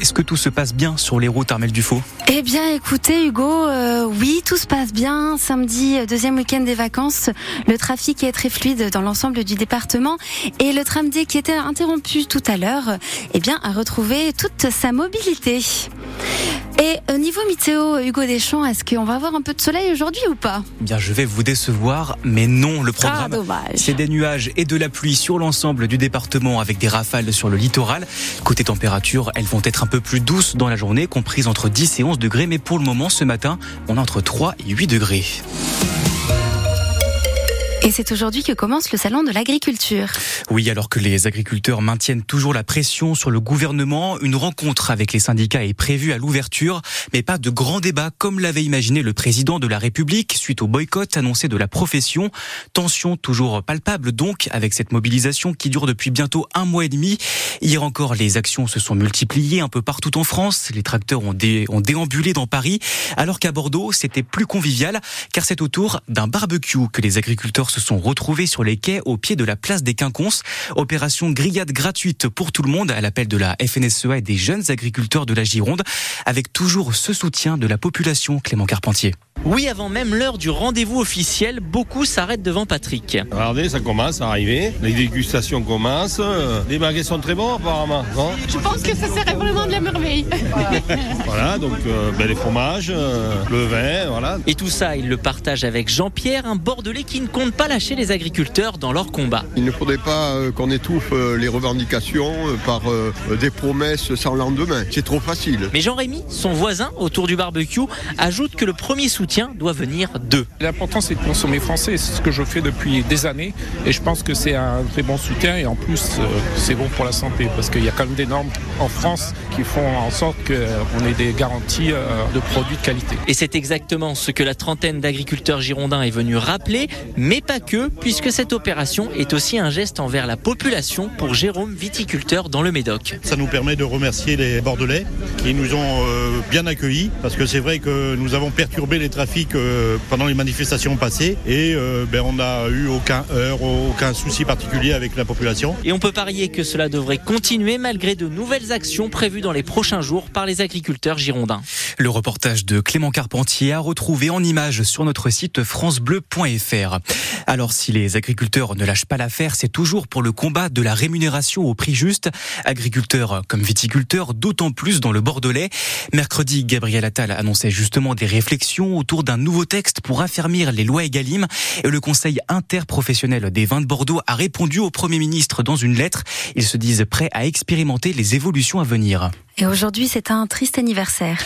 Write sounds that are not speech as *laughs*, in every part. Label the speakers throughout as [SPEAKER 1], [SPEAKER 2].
[SPEAKER 1] est-ce que tout se passe bien sur les routes Armel Dufaux?
[SPEAKER 2] Eh bien écoutez Hugo, euh, oui tout se passe bien. Samedi, euh, deuxième week-end des vacances, le trafic est très fluide dans l'ensemble du département et le tram qui était interrompu tout à l'heure, eh bien a retrouvé toute sa mobilité. Et au niveau météo, Hugo Deschamps, est-ce qu'on va avoir un peu de soleil aujourd'hui ou pas?
[SPEAKER 1] Eh Bien, je vais vous décevoir, mais non, le programme,
[SPEAKER 2] ah,
[SPEAKER 1] c'est des nuages et de la pluie sur l'ensemble du département avec des rafales sur le littoral. Côté température, elles vont être un peu plus douces dans la journée, comprises entre 10 et 11 degrés, mais pour le moment, ce matin, on a entre 3 et 8 degrés.
[SPEAKER 2] Et c'est aujourd'hui que commence le salon de l'agriculture.
[SPEAKER 1] Oui, alors que les agriculteurs maintiennent toujours la pression sur le gouvernement, une rencontre avec les syndicats est prévue à l'ouverture, mais pas de grand débat comme l'avait imaginé le président de la République suite au boycott annoncé de la profession. Tension toujours palpable donc avec cette mobilisation qui dure depuis bientôt un mois et demi. Hier encore, les actions se sont multipliées un peu partout en France. Les tracteurs ont, ont déambulé dans Paris, alors qu'à Bordeaux, c'était plus convivial, car c'est autour d'un barbecue que les agriculteurs se sont retrouvés sur les quais au pied de la place des Quinconces. Opération grillade gratuite pour tout le monde à l'appel de la FNSEA et des jeunes agriculteurs de la Gironde, avec toujours ce soutien de la population, Clément Carpentier.
[SPEAKER 3] Oui, avant même l'heure du rendez-vous officiel, beaucoup s'arrêtent devant Patrick.
[SPEAKER 4] Regardez, ça commence à arriver. Les dégustations commencent. Les baguettes sont très apparemment.
[SPEAKER 5] Je pense que ça serait vraiment de la merveille. *laughs*
[SPEAKER 4] voilà, donc euh, ben, les fromages, euh, le vin, voilà.
[SPEAKER 3] Et tout ça, il le partage avec Jean-Pierre, un Bordelais qui ne compte pas lâcher les agriculteurs dans leur combat.
[SPEAKER 6] Il ne faudrait pas euh, qu'on étouffe les revendications par des promesses sans lendemain. C'est trop facile.
[SPEAKER 3] Mais Jean-Rémy, son voisin autour du barbecue, ajoute que le premier soutien doit venir d'eux.
[SPEAKER 7] L'important c'est de consommer français, c'est ce que je fais depuis des années et je pense que c'est un très bon soutien et en plus euh, c'est bon pour la santé parce qu'il y a quand même des normes en France qui font en sorte qu'on ait des garanties euh, de produits de qualité.
[SPEAKER 3] Et c'est exactement ce que la trentaine d'agriculteurs girondins est venue rappeler, mais pas que, puisque cette opération est aussi un geste envers la population pour Jérôme, viticulteur dans le Médoc.
[SPEAKER 8] Ça nous permet de remercier les Bordelais qui nous ont euh, bien accueillis parce que c'est vrai que nous avons perturbé les trafic euh, pendant les manifestations passées et ben, on n'a eu aucun heure, aucun souci particulier avec la population.
[SPEAKER 3] Et on peut parier que cela devrait continuer malgré de nouvelles actions prévues dans les prochains jours par les agriculteurs girondins.
[SPEAKER 1] Le reportage de Clément Carpentier a retrouvé en images sur notre site francebleu.fr. Alors si les agriculteurs ne lâchent pas l'affaire, c'est toujours pour le combat de la rémunération au prix juste. Agriculteurs comme viticulteurs, d'autant plus dans le Bordelais. Mercredi, Gabriel Attal annonçait justement des réflexions autour d'un nouveau texte pour affermir les lois Egalim. Et le Conseil interprofessionnel des vins de Bordeaux a répondu au Premier ministre dans une lettre. Ils se disent prêts à expérimenter les évolutions à venir.
[SPEAKER 2] Et aujourd'hui, c'est un triste anniversaire.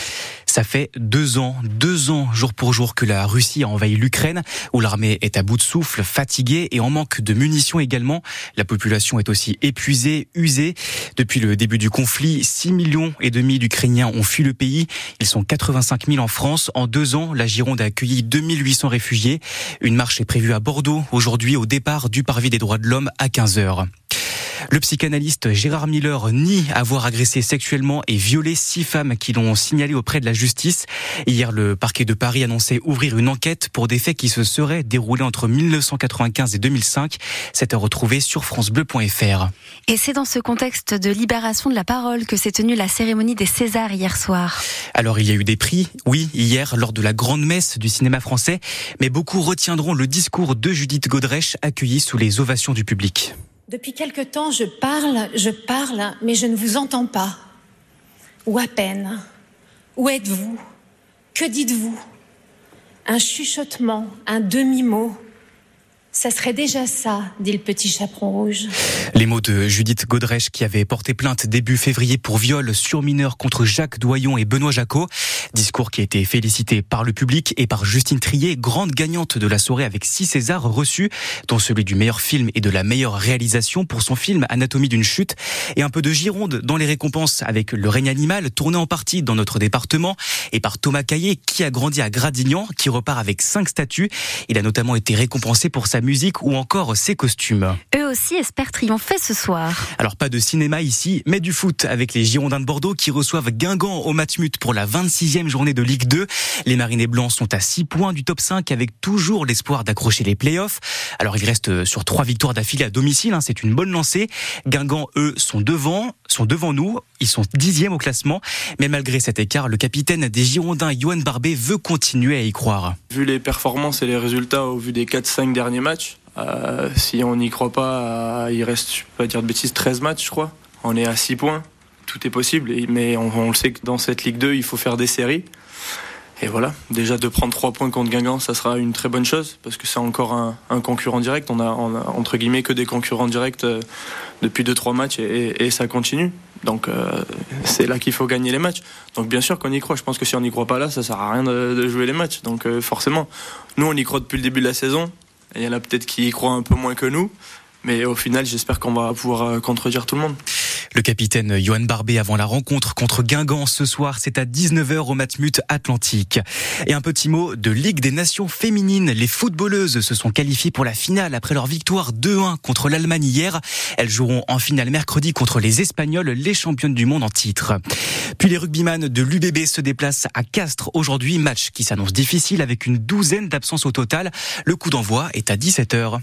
[SPEAKER 1] Ça fait deux ans, deux ans jour pour jour que la Russie a envahi l'Ukraine, où l'armée est à bout de souffle, fatiguée et en manque de munitions également. La population est aussi épuisée, usée. Depuis le début du conflit, 6 millions et demi d'Ukrainiens ont fui le pays. Ils sont 85 000 en France. En deux ans, la Gironde a accueilli 2800 réfugiés. Une marche est prévue à Bordeaux aujourd'hui au départ du Parvis des droits de l'homme à 15 heures. Le psychanalyste Gérard Miller nie avoir agressé sexuellement et violé six femmes qui l'ont signalé auprès de la justice. Hier, le parquet de Paris annonçait ouvrir une enquête pour des faits qui se seraient déroulés entre 1995 et 2005. C'est à retrouver sur francebleu.fr.
[SPEAKER 2] Et c'est dans ce contexte de libération de la parole que s'est tenue la cérémonie des Césars hier soir.
[SPEAKER 1] Alors, il y a eu des prix, oui, hier, lors de la grande messe du cinéma français, mais beaucoup retiendront le discours de Judith Godrèche accueilli sous les ovations du public.
[SPEAKER 9] Depuis quelque temps, je parle, je parle, mais je ne vous entends pas. Ou à peine. Où êtes-vous? Que dites-vous? Un chuchotement, un demi-mot, ça serait déjà ça, dit le petit chaperon rouge.
[SPEAKER 1] Les mots de Judith Godrèche qui avait porté plainte début février pour viol sur mineur contre Jacques Doyon et Benoît Jacot. Discours qui a été félicité par le public et par Justine Trier, grande gagnante de la soirée avec six Césars reçus, dont celui du meilleur film et de la meilleure réalisation pour son film Anatomie d'une chute. Et un peu de Gironde dans les récompenses avec Le règne animal, tourné en partie dans notre département, et par Thomas Caillé qui a grandi à Gradignan, qui repart avec cinq statues. Il a notamment été récompensé pour sa musique ou encore ses costumes.
[SPEAKER 2] Eux aussi espèrent triompher ce soir.
[SPEAKER 1] Alors pas de cinéma ici, mais du foot avec les Girondins de Bordeaux qui reçoivent Guingamp au Matmut pour la 26e journée de Ligue 2. Les Marinés Blancs sont à 6 points du top 5 avec toujours l'espoir d'accrocher les playoffs. Alors ils restent sur trois victoires d'affilée à domicile, hein, c'est une bonne lancée. Guingamp, eux, sont devant, sont devant nous, ils sont dixièmes au classement. Mais malgré cet écart, le capitaine des Girondins, Johan Barbet, veut continuer à y croire.
[SPEAKER 10] Vu les performances et les résultats au vu des 4-5 derniers matchs, euh, si on n'y croit pas, euh, il reste, je pas dire de bêtises, 13 matchs, je crois. On est à 6 points. Tout est possible, mais on, le sait que dans cette Ligue 2, il faut faire des séries. Et voilà, déjà de prendre 3 points contre Guingamp, ça sera une très bonne chose, parce que c'est encore un, concurrent direct. On a, entre guillemets que des concurrents directs euh, depuis 2-3 matchs et, ça continue. Donc c'est là qu'il faut gagner les matchs. Donc bien sûr qu'on y croit. Je pense que si on n'y croit pas là, ça sert à rien de, jouer les matchs. Donc forcément, nous on y croit depuis le début de la saison. Il y en a peut-être qui y croient un peu moins que nous. Mais au final, j'espère qu'on va pouvoir contredire tout le monde.
[SPEAKER 1] Le capitaine Johan Barbet avant la rencontre contre Guingamp ce soir, c'est à 19h au Matmut Atlantique. Et un petit mot de Ligue des Nations féminines. Les footballeuses se sont qualifiées pour la finale après leur victoire 2-1 contre l'Allemagne hier. Elles joueront en finale mercredi contre les Espagnols, les championnes du monde en titre. Puis les rugbyman de l'UBB se déplacent à Castres aujourd'hui, match qui s'annonce difficile avec une douzaine d'absences au total. Le coup d'envoi est à 17h.